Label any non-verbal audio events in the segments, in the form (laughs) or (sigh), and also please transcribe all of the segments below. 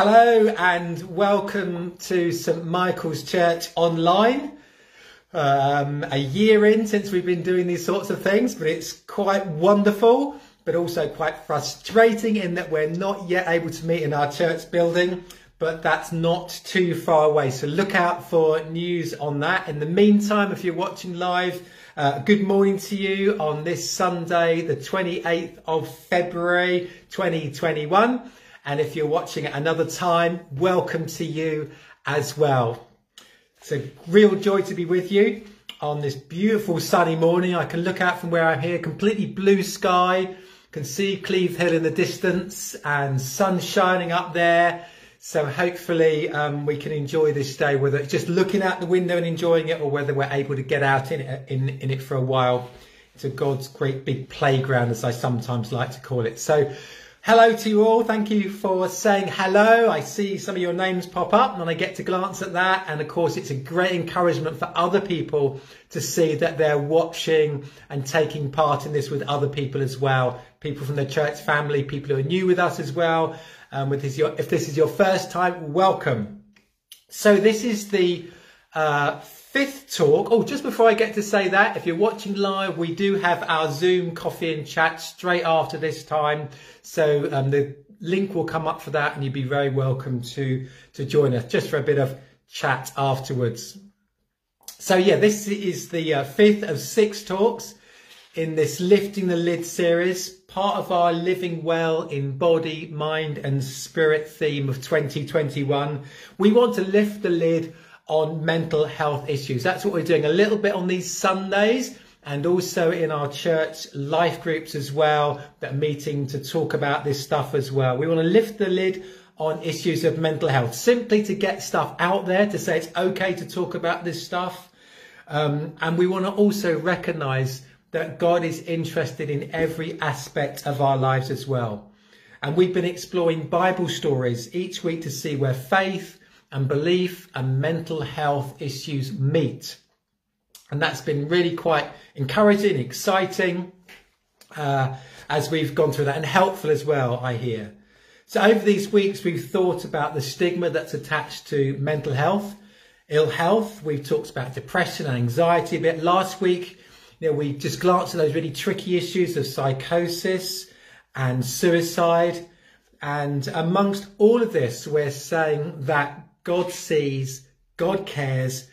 Hello and welcome to St Michael's Church online. Um, a year in since we've been doing these sorts of things, but it's quite wonderful, but also quite frustrating in that we're not yet able to meet in our church building, but that's not too far away. So look out for news on that. In the meantime, if you're watching live, uh, good morning to you on this Sunday, the 28th of February 2021. And if you're watching at another time, welcome to you as well. It's a real joy to be with you on this beautiful sunny morning. I can look out from where I'm here, completely blue sky, can see Cleeve Hill in the distance and sun shining up there. So hopefully um, we can enjoy this day, whether it's just looking out the window and enjoying it or whether we're able to get out in it, in, in it for a while. A God's great big playground, as I sometimes like to call it. So Hello to you all. Thank you for saying hello. I see some of your names pop up and I get to glance at that. And of course, it's a great encouragement for other people to see that they're watching and taking part in this with other people as well. People from the church family, people who are new with us as well. Um, this, your, if this is your first time, welcome. So this is the uh, fifth talk. Oh, just before I get to say that, if you're watching live, we do have our Zoom coffee and chat straight after this time. So um, the link will come up for that and you'd be very welcome to, to join us just for a bit of chat afterwards. So yeah, this is the uh, fifth of six talks in this Lifting the Lid series, part of our Living Well in Body, Mind and Spirit theme of 2021. We want to lift the lid on mental health issues. That's what we're doing a little bit on these Sundays and also in our church life groups as well that are meeting to talk about this stuff as well. We want to lift the lid on issues of mental health simply to get stuff out there to say it's okay to talk about this stuff. Um, and we want to also recognize that God is interested in every aspect of our lives as well. And we've been exploring Bible stories each week to see where faith, and belief and mental health issues meet. And that's been really quite encouraging, exciting uh, as we've gone through that and helpful as well, I hear. So over these weeks, we've thought about the stigma that's attached to mental health, ill health. We've talked about depression and anxiety a bit. Last week, you know, we just glanced at those really tricky issues of psychosis and suicide. And amongst all of this, we're saying that God sees, God cares,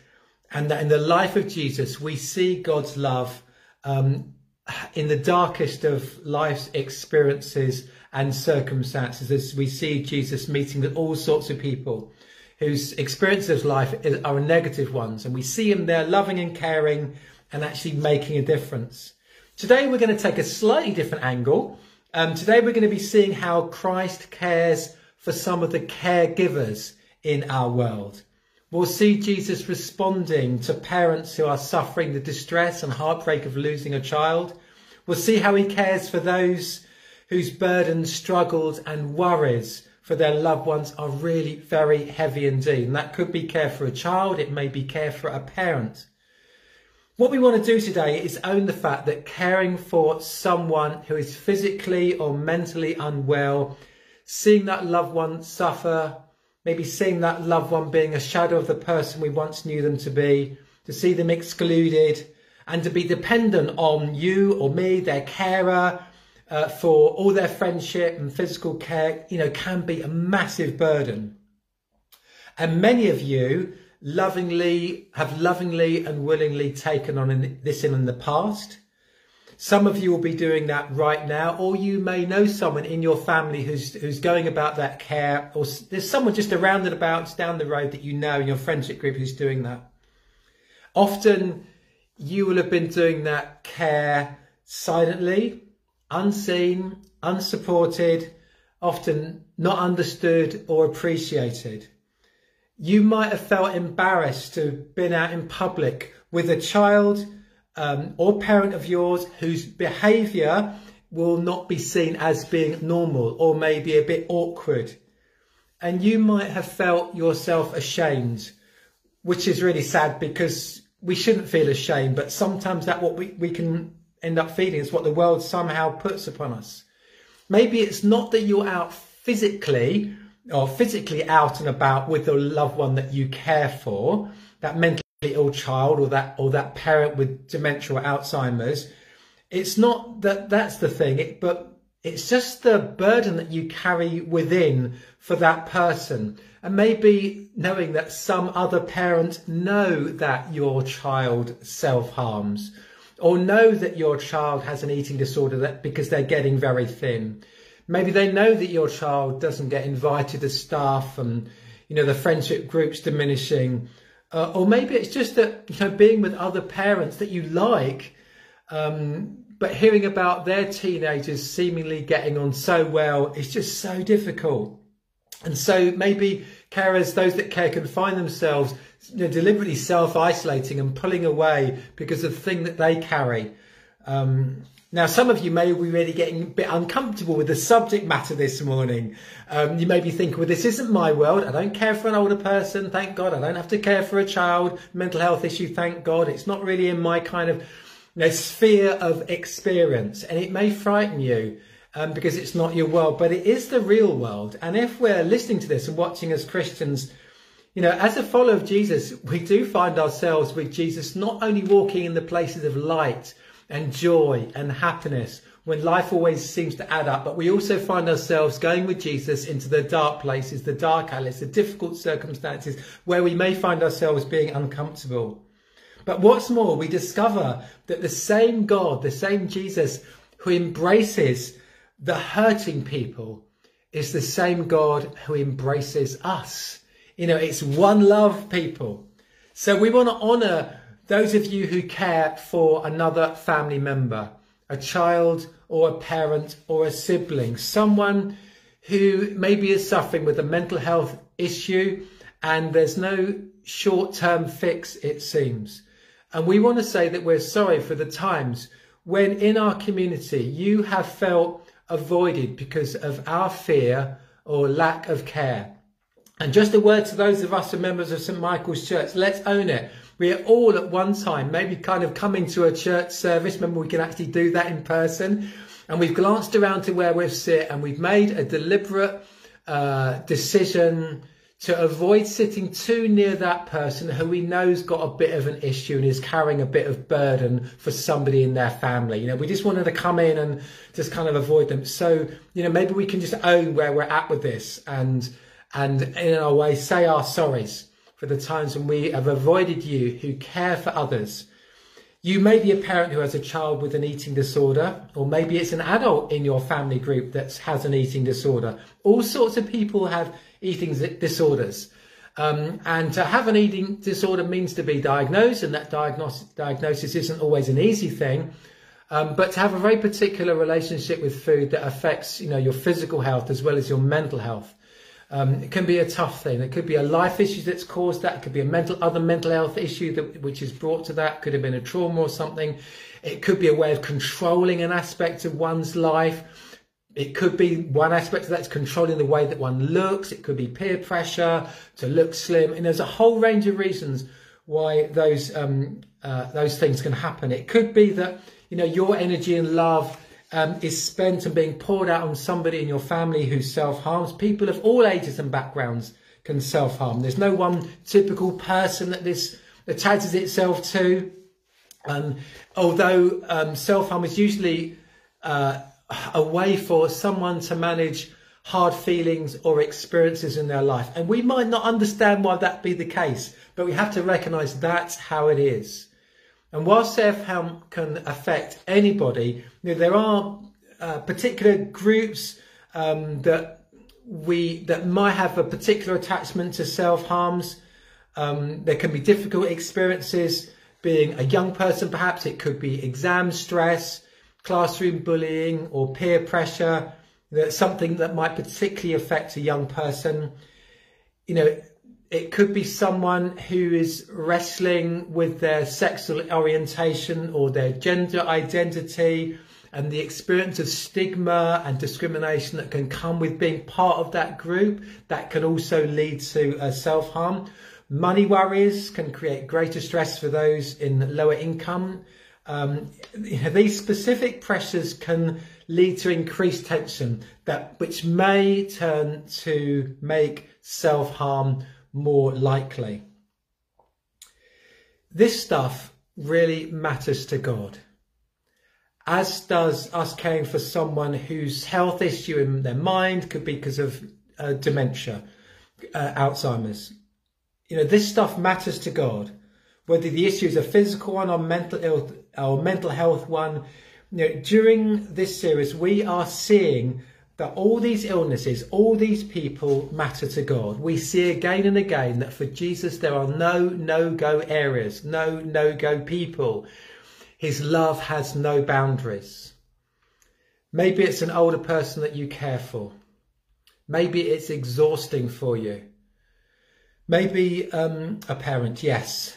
and that in the life of Jesus, we see God's love um, in the darkest of life's experiences and circumstances as we see Jesus meeting with all sorts of people whose experiences of life are negative ones. And we see him there loving and caring and actually making a difference. Today, we're going to take a slightly different angle. Um, today, we're going to be seeing how Christ cares for some of the caregivers in our world. We'll see Jesus responding to parents who are suffering the distress and heartbreak of losing a child. We'll see how he cares for those whose burdens, struggles and worries for their loved ones are really very heavy indeed. And that could be care for a child, it may be care for a parent. What we want to do today is own the fact that caring for someone who is physically or mentally unwell, seeing that loved one suffer maybe seeing that loved one being a shadow of the person we once knew them to be, to see them excluded, and to be dependent on you or me, their carer, uh, for all their friendship and physical care, you know, can be a massive burden. And many of you lovingly have lovingly and willingly taken on in, this in, in the past. Some of you will be doing that right now, or you may know someone in your family who's who's going about that care, or there's someone just around and about down the road that you know in your friendship group who's doing that. Often you will have been doing that care silently, unseen, unsupported, often not understood or appreciated. You might have felt embarrassed to have been out in public with a child um, or parent of yours whose behaviour will not be seen as being normal or maybe a bit awkward. And you might have felt yourself ashamed, which is really sad because we shouldn't feel ashamed, but sometimes that what we, we can end up feeling is what the world somehow puts upon us. Maybe it's not that you're out physically or physically out and about with the loved one that you care for, that mentally ill child or that or that parent with dementia or Alzheimer's, it's not that that's the thing, it, but it's just the burden that you carry within for that person. And maybe knowing that some other parent know that your child self-harms or know that your child has an eating disorder that because they're getting very thin. Maybe they know that your child doesn't get invited to staff and you know the friendship groups diminishing. Uh, or maybe it's just that you know being with other parents that you like um, but hearing about their teenagers seemingly getting on so well is just so difficult. And so maybe carers, those that care, can find themselves you know, deliberately self-isolating and pulling away because of the thing that they carry. Um, now, some of you may be really getting a bit uncomfortable with the subject matter this morning. Um, you may be thinking, well, this isn't my world. I don't care for an older person, thank God. I don't have to care for a child, mental health issue, thank God. It's not really in my kind of know, sphere of experience. And it may frighten you um, because it's not your world, but it is the real world. And if we're listening to this and watching as Christians, you know, as a follower of Jesus, we do find ourselves with Jesus not only walking in the places of light and joy and happiness when life always seems to add up, but we also find ourselves going with Jesus into the dark places, the dark alleys, the difficult circumstances where we may find ourselves being uncomfortable. But what's more, we discover that the same God, the same Jesus who embraces the hurting people is the same God who embraces us. You know, it's one love, people. So we want to honour those of you who care for another family member, a child or a parent or a sibling, someone who maybe is suffering with a mental health issue and there's no short-term fix, it seems. And we want to say that we're sorry for the times when in our community you have felt avoided because of our fear or lack of care. And just a word to those of us who are members of St Michael's Church, let's own it. We are all at one time, maybe kind of coming to a church service. Remember, we can actually do that in person. And we've glanced around to where we sit and we've made a deliberate uh, decision to avoid sitting too near that person who we know's got a bit of an issue and is carrying a bit of burden for somebody in their family. You know, we just wanted to come in and just kind of avoid them. So, you know, maybe we can just own where we're at with this and and in our way say our sorries for the times when we have avoided you who care for others. You may be a parent who has a child with an eating disorder, or maybe it's an adult in your family group that has an eating disorder. All sorts of people have eating disorders. Um, and to have an eating disorder means to be diagnosed, and that diagnosis, diagnosis isn't always an easy thing. Um, but to have a very particular relationship with food that affects, you know, your physical health as well as your mental health, um, it can be a tough thing. It could be a life issue that's caused that. It could be a mental, other mental health issue that which is brought to that. Could have been a trauma or something. It could be a way of controlling an aspect of one's life. It could be one aspect of that's controlling the way that one looks. It could be peer pressure to look slim. And there's a whole range of reasons why those um, uh, those things can happen. It could be that you know your energy and love um, is spent and being poured out on somebody in your family who self harms. People of all ages and backgrounds can self harm. There's no one typical person that this attaches itself to. Um, although um, self harm is usually uh, a way for someone to manage hard feelings or experiences in their life. And we might not understand why that be the case, but we have to recognize that's how it is. And while self-harm can affect anybody, you know, there are uh, particular groups um, that we that might have a particular attachment to self-harms. Um, there can be difficult experiences being a young person, perhaps it could be exam stress, classroom bullying or peer pressure, that's something that might particularly affect a young person. You know, it could be someone who is wrestling with their sexual orientation or their gender identity and the experience of stigma and discrimination that can come with being part of that group that can also lead to uh, self-harm. Money worries can create greater stress for those in lower income um, these specific pressures can lead to increased tension that which may turn to make self-harm more likely. This stuff really matters to God as does us caring for someone whose health issue in their mind could be because of uh, dementia, uh, Alzheimer's. You know, this stuff matters to God, whether the issue is a physical one or mental ill or mental health one. You know, during this series, we are seeing that all these illnesses, all these people matter to God. We see again and again that for Jesus there are no no-go areas, no no-go people. His love has no boundaries. Maybe it's an older person that you care for. Maybe it's exhausting for you. Maybe um, a parent, yes.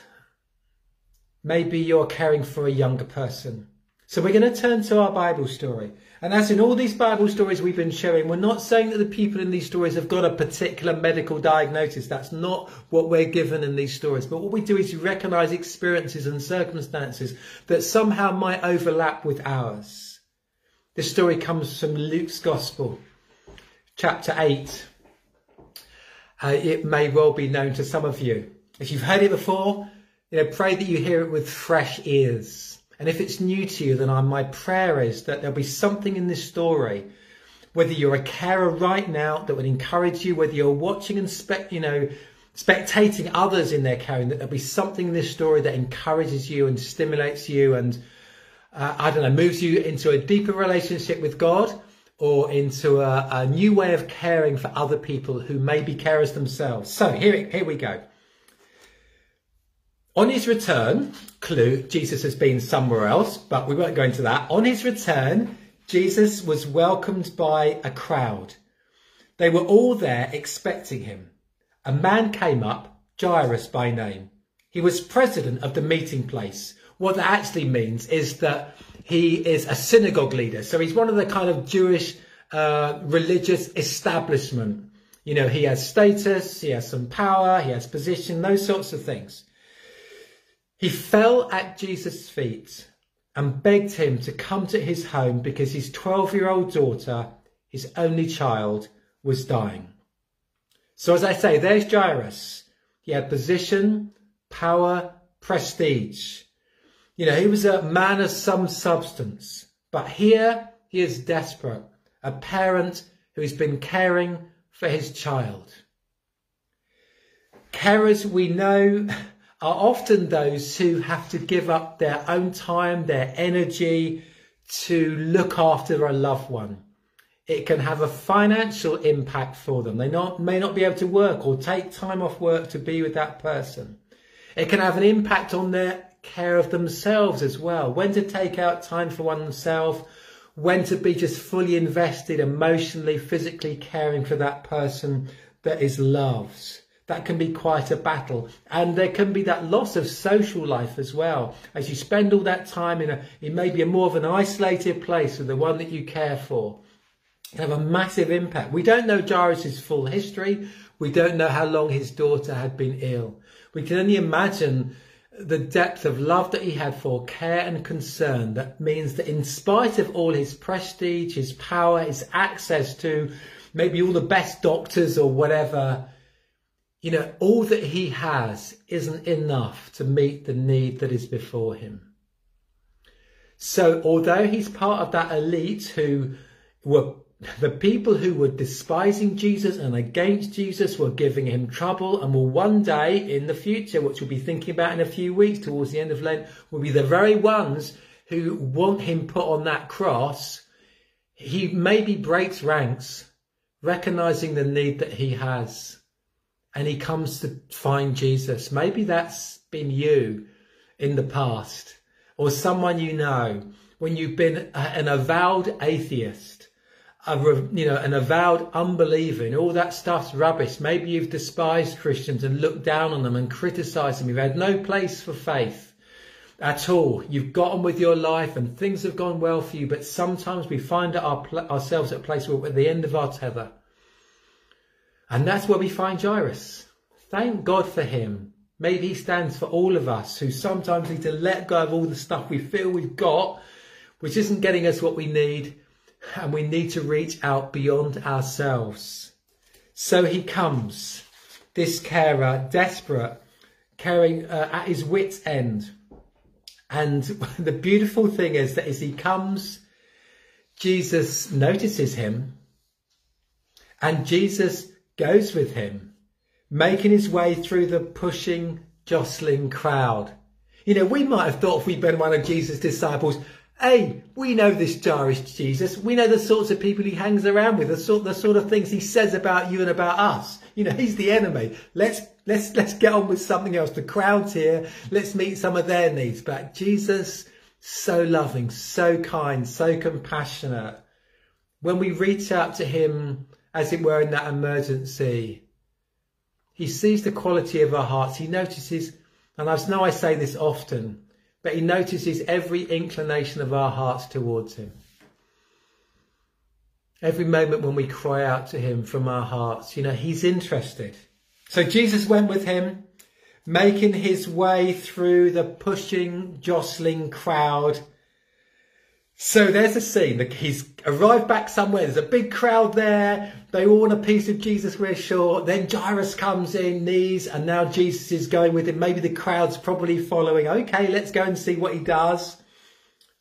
Maybe you're caring for a younger person. So we're going to turn to our Bible story. And as in all these Bible stories we've been sharing, we're not saying that the people in these stories have got a particular medical diagnosis. That's not what we're given in these stories. But what we do is recognize experiences and circumstances that somehow might overlap with ours. This story comes from Luke's Gospel, chapter 8. Uh, it may well be known to some of you. If you've heard it before, you know, pray that you hear it with fresh ears. And if it's new to you, then my prayer is that there'll be something in this story, whether you're a carer right now that would encourage you, whether you're watching and spe- you know, spectating others in their caring, that there'll be something in this story that encourages you and stimulates you and, uh, I don't know, moves you into a deeper relationship with God or into a, a new way of caring for other people who may be carers themselves. So here, here we go. On his return, clue, Jesus has been somewhere else, but we won't go into that. On his return, Jesus was welcomed by a crowd. They were all there expecting him. A man came up, Jairus by name. He was president of the meeting place. What that actually means is that he is a synagogue leader. So he's one of the kind of Jewish uh, religious establishment. You know, he has status, he has some power, he has position, those sorts of things. He fell at Jesus' feet and begged him to come to his home because his 12 year old daughter, his only child, was dying. So, as I say, there's Jairus. He had position, power, prestige. You know, he was a man of some substance. But here he is desperate, a parent who's been caring for his child. Carers, we know, are often those who have to give up their own time, their energy to look after a loved one. It can have a financial impact for them. They not, may not be able to work or take time off work to be with that person. It can have an impact on their care of themselves as well. When to take out time for oneself, when to be just fully invested emotionally, physically caring for that person that is loved that can be quite a battle. And there can be that loss of social life as well. As you spend all that time in a, in maybe a more of an isolated place with the one that you care for, can have a massive impact. We don't know Jairus' full history. We don't know how long his daughter had been ill. We can only imagine the depth of love that he had for care and concern that means that in spite of all his prestige, his power, his access to maybe all the best doctors or whatever, you know, all that he has isn't enough to meet the need that is before him. So, although he's part of that elite who were the people who were despising Jesus and against Jesus were giving him trouble and will one day in the future, which we'll be thinking about in a few weeks towards the end of Lent, will be the very ones who want him put on that cross. He maybe breaks ranks, recognizing the need that he has and he comes to find Jesus. Maybe that's been you in the past or someone you know when you've been an avowed atheist, a, you know, an avowed unbeliever and all that stuff's rubbish. Maybe you've despised Christians and looked down on them and criticized them. You've had no place for faith at all. You've got on with your life and things have gone well for you, but sometimes we find our, ourselves at a place where we're at the end of our tether and that's where we find Jairus. Thank God for him. Maybe he stands for all of us who sometimes need to let go of all the stuff we feel we've got, which isn't getting us what we need, and we need to reach out beyond ourselves. So he comes, this carer, desperate, caring uh, at his wit's end. And (laughs) the beautiful thing is that as he comes, Jesus notices him and Jesus goes with him, making his way through the pushing, jostling crowd. You know, we might have thought if we'd been one of Jesus' disciples, hey, we know this Jairus Jesus. We know the sorts of people he hangs around with, the sort, the sort of things he says about you and about us. You know, he's the enemy. Let's, let's, let's get on with something else. The crowd's here. Let's meet some of their needs. But Jesus, so loving, so kind, so compassionate. When we reach out to him, as it were, in that emergency, he sees the quality of our hearts. He notices, and I know I say this often, but he notices every inclination of our hearts towards him. Every moment when we cry out to him from our hearts, you know, he's interested. So Jesus went with him, making his way through the pushing, jostling crowd so there's a scene. He's arrived back somewhere. There's a big crowd there. They all want a piece of Jesus, we're sure. Then Jairus comes in, knees, and now Jesus is going with him. Maybe the crowd's probably following. Okay, let's go and see what he does.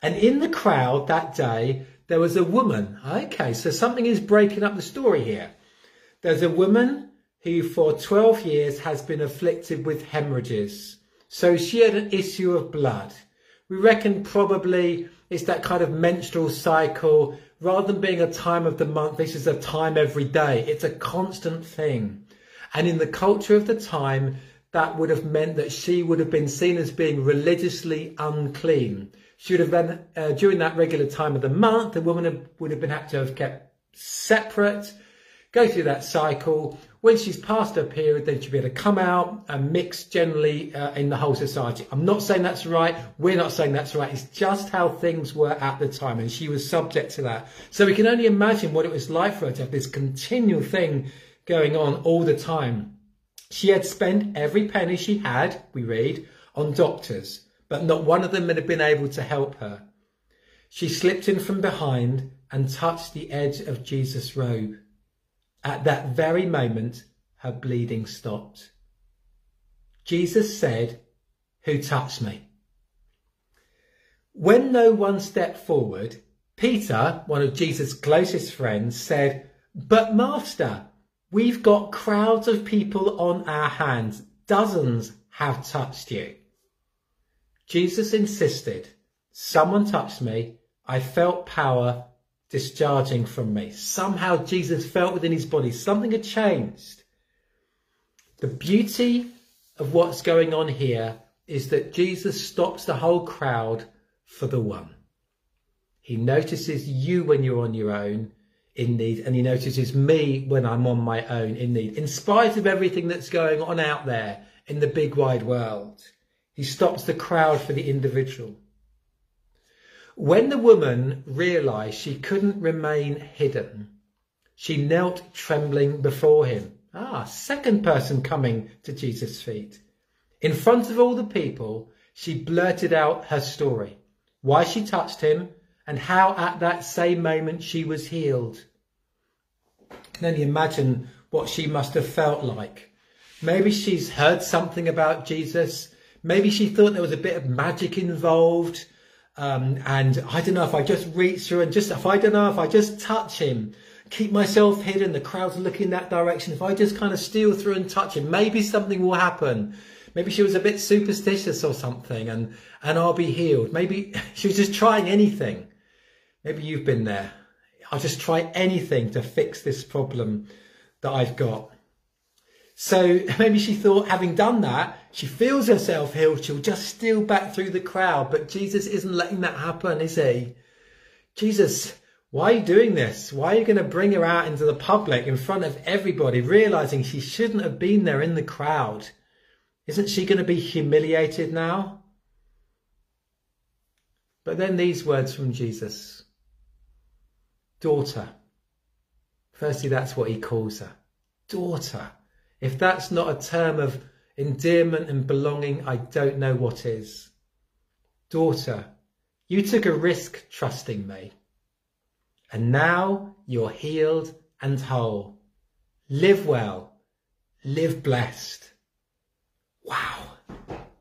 And in the crowd that day, there was a woman. Okay, so something is breaking up the story here. There's a woman who for 12 years has been afflicted with hemorrhages. So she had an issue of blood. We reckon probably it's that kind of menstrual cycle. Rather than being a time of the month, this is a time every day. It's a constant thing. And in the culture of the time, that would have meant that she would have been seen as being religiously unclean. She would have been, uh, during that regular time of the month, the woman would have been had to have kept separate go through that cycle. When she's past her period, then she'll be able to come out and mix generally uh, in the whole society. I'm not saying that's right. We're not saying that's right. It's just how things were at the time. And she was subject to that. So we can only imagine what it was like for her to have this continual thing going on all the time. She had spent every penny she had, we read, on doctors, but not one of them had been able to help her. She slipped in from behind and touched the edge of Jesus' robe. At that very moment, her bleeding stopped. Jesus said, Who touched me? When no one stepped forward, Peter, one of Jesus' closest friends, said, But Master, we've got crowds of people on our hands. Dozens have touched you. Jesus insisted, Someone touched me. I felt power discharging from me. Somehow Jesus felt within his body something had changed. The beauty of what's going on here is that Jesus stops the whole crowd for the one. He notices you when you're on your own in need, and he notices me when I'm on my own in need. In spite of everything that's going on out there in the big wide world, he stops the crowd for the individual. When the woman realized she couldn't remain hidden, she knelt trembling before him. Ah, second person coming to Jesus' feet. In front of all the people, she blurted out her story, why she touched him, and how at that same moment she was healed. Can only imagine what she must have felt like. Maybe she's heard something about Jesus. Maybe she thought there was a bit of magic involved. Um, and I don't know if I just reach through and just, if I don't know if I just touch him, keep myself hidden, the crowd's looking that direction. If I just kind of steal through and touch him, maybe something will happen. Maybe she was a bit superstitious or something and, and I'll be healed. Maybe (laughs) she was just trying anything. Maybe you've been there. I'll just try anything to fix this problem that I've got. So (laughs) maybe she thought, having done that, she feels herself healed. She'll just steal back through the crowd. But Jesus isn't letting that happen, is he? Jesus, why are you doing this? Why are you going to bring her out into the public in front of everybody, realizing she shouldn't have been there in the crowd? Isn't she going to be humiliated now? But then these words from Jesus Daughter. Firstly, that's what he calls her. Daughter. If that's not a term of endearment and belonging, I don't know what is. Daughter, you took a risk trusting me. and now you're healed and whole. Live well, live blessed. Wow,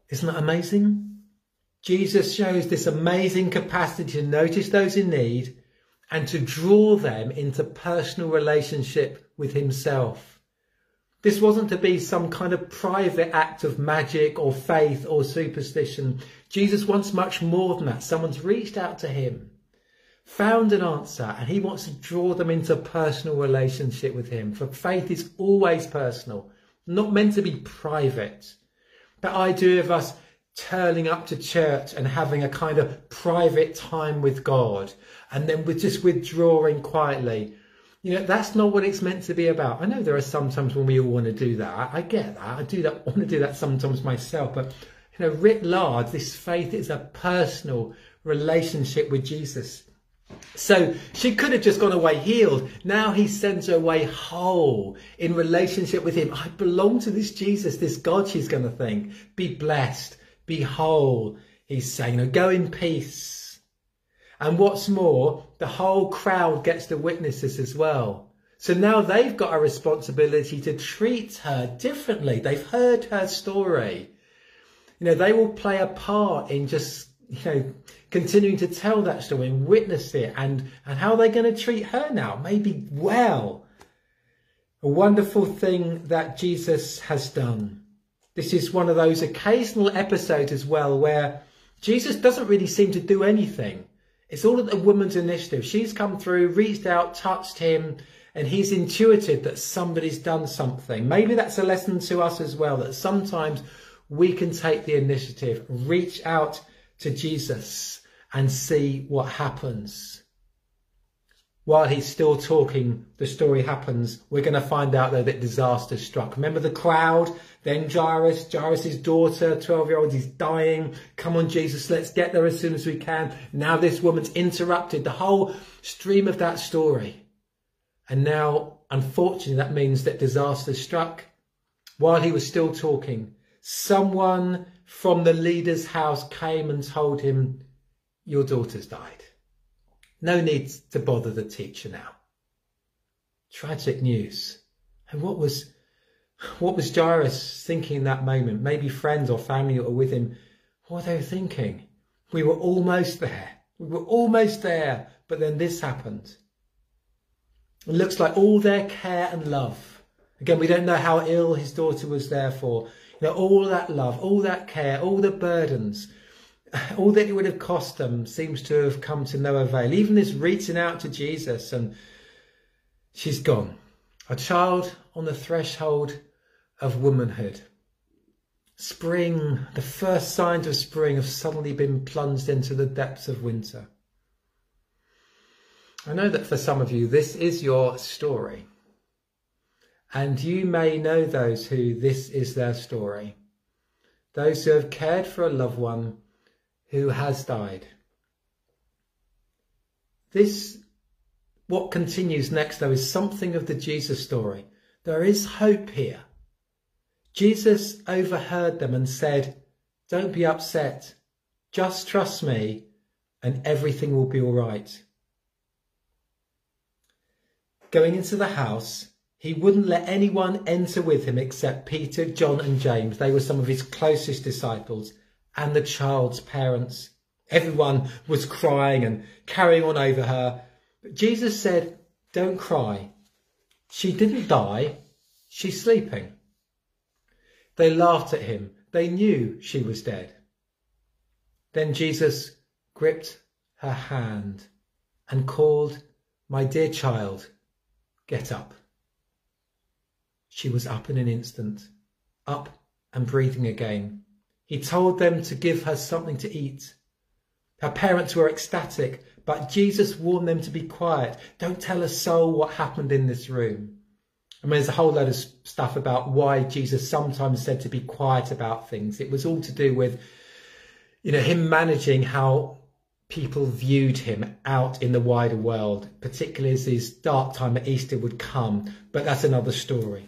isn't that amazing? Jesus shows this amazing capacity to notice those in need and to draw them into personal relationship with himself. This wasn't to be some kind of private act of magic or faith or superstition. Jesus wants much more than that. Someone's reached out to him, found an answer, and he wants to draw them into personal relationship with him. For faith is always personal, not meant to be private. The idea of us turning up to church and having a kind of private time with God and then we're just withdrawing quietly. You know, that's not what it's meant to be about. I know there are some times when we all want to do that. I get that. I do that. (laughs) Want to do that sometimes myself. But, you know, writ large, this faith is a personal relationship with Jesus. So she could have just gone away healed. Now he sends her away whole in relationship with him. I belong to this Jesus, this God, she's going to think. Be blessed, be whole. He's saying, go in peace. And what's more, the whole crowd gets to witness this as well. So now they've got a responsibility to treat her differently. They've heard her story. You know, they will play a part in just, you know, continuing to tell that story and witness it and, and how are they're going to treat her now. Maybe well. A wonderful thing that Jesus has done. This is one of those occasional episodes as well where Jesus doesn't really seem to do anything. It's all at the woman's initiative. She's come through, reached out, touched him, and he's intuited that somebody's done something. Maybe that's a lesson to us as well, that sometimes we can take the initiative, reach out to Jesus and see what happens. While he's still talking, the story happens. We're going to find out though that disaster struck. Remember the crowd then Jairus, Jairus' daughter, 12 year old, he's dying. Come on, Jesus, let's get there as soon as we can. Now this woman's interrupted the whole stream of that story. And now, unfortunately, that means that disaster struck. While he was still talking, someone from the leader's house came and told him, Your daughter's died. No need to bother the teacher now. Tragic news. And what was what was Jairus thinking in that moment? Maybe friends or family that were with him, what were they thinking? We were almost there. We were almost there, but then this happened. It looks like all their care and love. Again, we don't know how ill his daughter was there for. You know, all that love, all that care, all the burdens, (sighs) all that it would have cost them seems to have come to no avail. Even this reaching out to Jesus and she's gone. A child on the threshold of womanhood. Spring, the first signs of spring have suddenly been plunged into the depths of winter. I know that for some of you, this is your story. And you may know those who this is their story. Those who have cared for a loved one who has died. This, what continues next though, is something of the Jesus story. There is hope here. Jesus overheard them and said, Don't be upset. Just trust me and everything will be all right. Going into the house, he wouldn't let anyone enter with him except Peter, John, and James. They were some of his closest disciples and the child's parents. Everyone was crying and carrying on over her. But Jesus said, Don't cry. She didn't die, she's sleeping. They laughed at him. They knew she was dead. Then Jesus gripped her hand and called, My dear child, get up. She was up in an instant, up and breathing again. He told them to give her something to eat. Her parents were ecstatic, but Jesus warned them to be quiet. Don't tell a soul what happened in this room. I mean, there's a whole load of stuff about why Jesus sometimes said to be quiet about things. It was all to do with, you know, him managing how people viewed him out in the wider world, particularly as his dark time at Easter would come. But that's another story.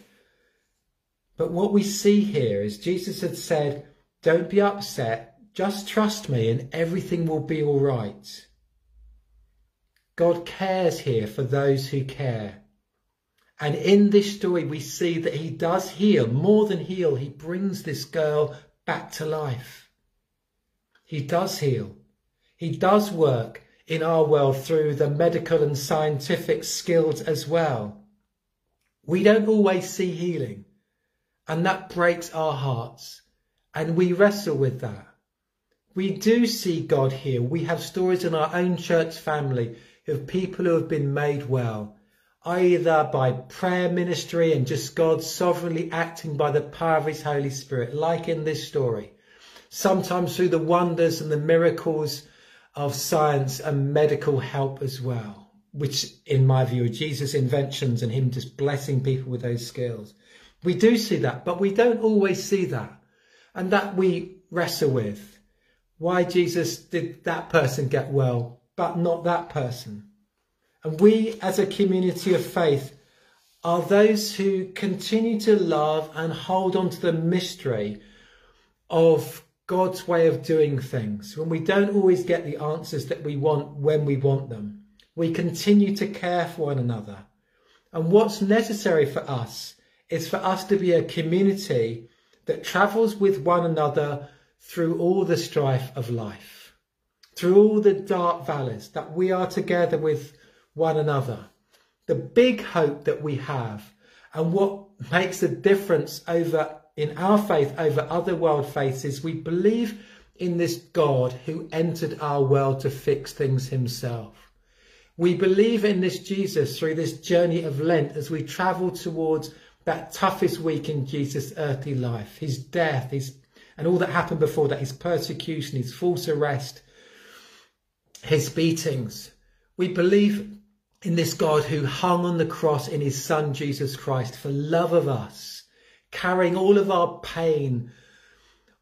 But what we see here is Jesus had said, don't be upset, just trust me and everything will be all right. God cares here for those who care. And in this story, we see that he does heal, more than heal, he brings this girl back to life. He does heal. He does work in our world through the medical and scientific skills as well. We don't always see healing, and that breaks our hearts, and we wrestle with that. We do see God here. We have stories in our own church family of people who have been made well, either by prayer ministry and just God sovereignly acting by the power of his Holy Spirit, like in this story. Sometimes through the wonders and the miracles of science and medical help as well, which in my view are Jesus' inventions and him just blessing people with those skills. We do see that, but we don't always see that. And that we wrestle with. Why Jesus did that person get well but not that person. And we, as a community of faith, are those who continue to love and hold on to the mystery of God's way of doing things. When we don't always get the answers that we want when we want them, we continue to care for one another. And what's necessary for us is for us to be a community that travels with one another through all the strife of life through all the dark valleys, that we are together with one another. The big hope that we have and what makes a difference over in our faith over other world faiths is we believe in this God who entered our world to fix things himself. We believe in this Jesus through this journey of Lent as we travel towards that toughest week in Jesus' earthly life, his death, his and all that happened before that, his persecution, his false arrest, his beatings. We believe in this God who hung on the cross in his son Jesus Christ for love of us, carrying all of our pain,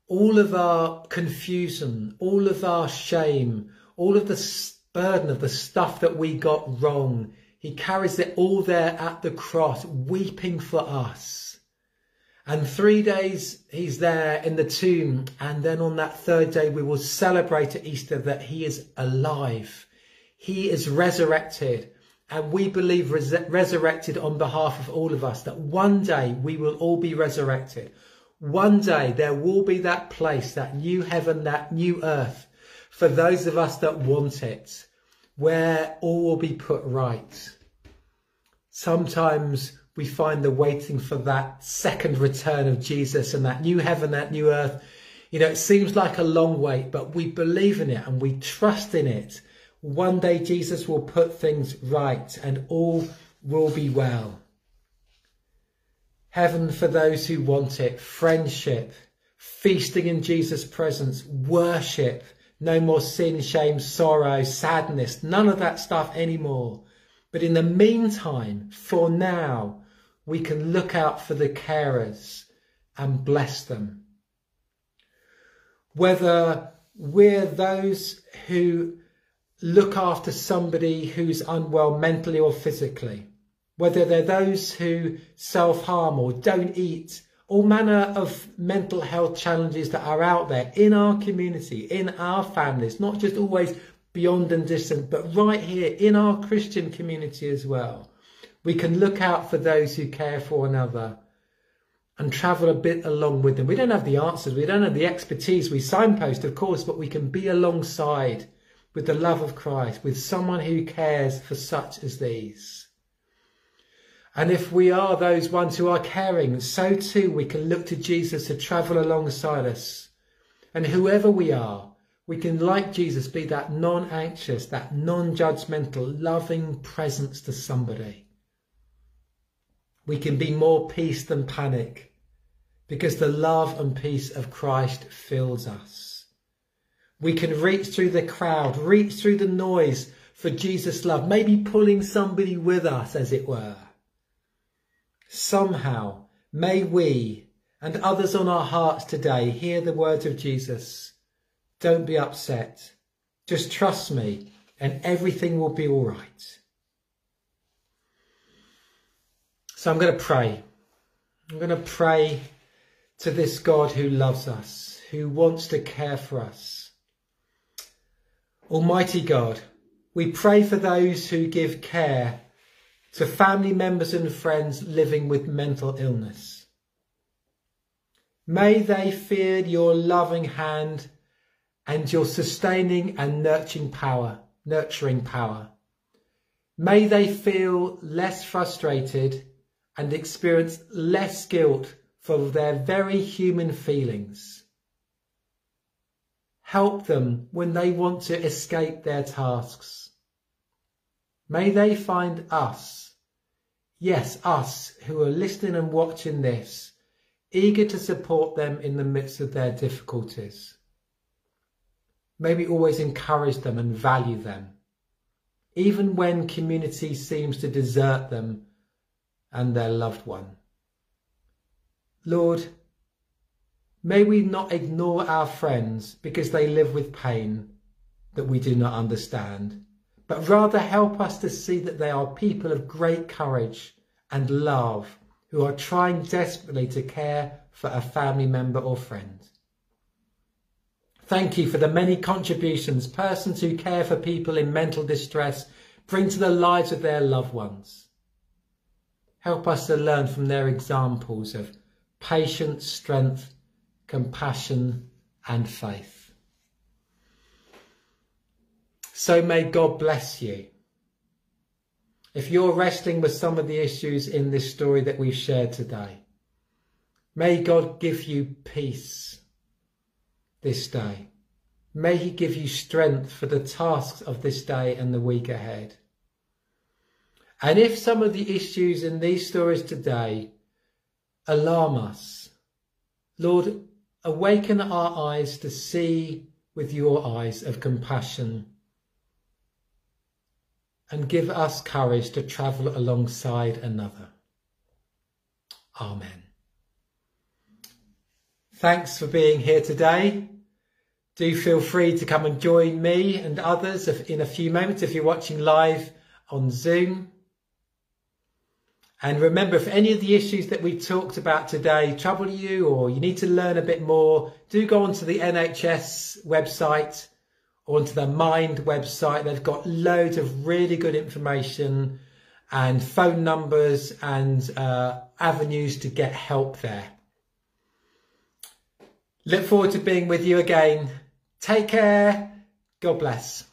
all of our confusion, all of our shame, all of the burden of the stuff that we got wrong. He carries it all there at the cross, weeping for us. And three days he's there in the tomb. And then on that third day, we will celebrate at Easter that he is alive. He is resurrected. And we believe res resurrected on behalf of all of us that one day we will all be resurrected. One day there will be that place, that new heaven, that new earth for those of us that want it, where all will be put right. Sometimes we find the waiting for that second return of Jesus and that new heaven, that new earth. You know, it seems like a long wait, but we believe in it and we trust in it. One day Jesus will put things right and all will be well. Heaven for those who want it, friendship, feasting in Jesus' presence, worship, no more sin, shame, sorrow, sadness, none of that stuff anymore. But in the meantime, for now, we can look out for the carers and bless them. Whether we're those who look after somebody who's unwell mentally or physically, whether they're those who self-harm or don't eat, all manner of mental health challenges that are out there in our community, in our families, not just always beyond and distant, but right here in our Christian community as well. We can look out for those who care for another and travel a bit along with them. We don't have the answers, we don't have the expertise. We signpost, of course, but we can be alongside with the love of Christ, with someone who cares for such as these. And if we are those ones who are caring, so too we can look to Jesus to travel alongside us. And whoever we are, we can, like Jesus, be that non anxious, that non judgmental, loving presence to somebody we can be more peace than panic because the love and peace of Christ fills us. We can reach through the crowd, reach through the noise for Jesus' love, maybe pulling somebody with us, as it were. Somehow, may we and others on our hearts today hear the words of Jesus. Don't be upset. Just trust me and everything will be all right. So I'm going to pray. I'm going to pray to this God who loves us, who wants to care for us. Almighty God, We pray for those who give care to family members and friends living with mental illness. May they feel your loving hand and your sustaining and nurturing power, nurturing power. May they feel less frustrated and experience less guilt for their very human feelings. Help them when they want to escape their tasks. May they find us, yes, us who are listening and watching this, eager to support them in the midst of their difficulties. May we always encourage them and value them, even when community seems to desert them and their loved one. Lord, may we not ignore our friends because they live with pain that we do not understand, but rather help us to see that they are people of great courage and love who are trying desperately to care for a family member or friend. Thank you for the many contributions persons who care for people in mental distress bring to the lives of their loved ones. Help us to learn from their examples of patience, strength, compassion and faith. So may God bless you. If you're wrestling with some of the issues in this story that we've shared today, may God give you peace this day. May he give you strength for the tasks of this day and the week ahead. And if some of the issues in these stories today alarm us, Lord, awaken our eyes to see with your eyes of compassion and give us courage to travel alongside another. Amen. Thanks for being here today. Do feel free to come and join me and others in a few moments if you're watching live on Zoom. And remember, if any of the issues that we talked about today trouble you or you need to learn a bit more, do go onto the NHS website onto the Mind website. They've got loads of really good information and phone numbers and uh, avenues to get help there. Look forward to being with you again. Take care. God bless.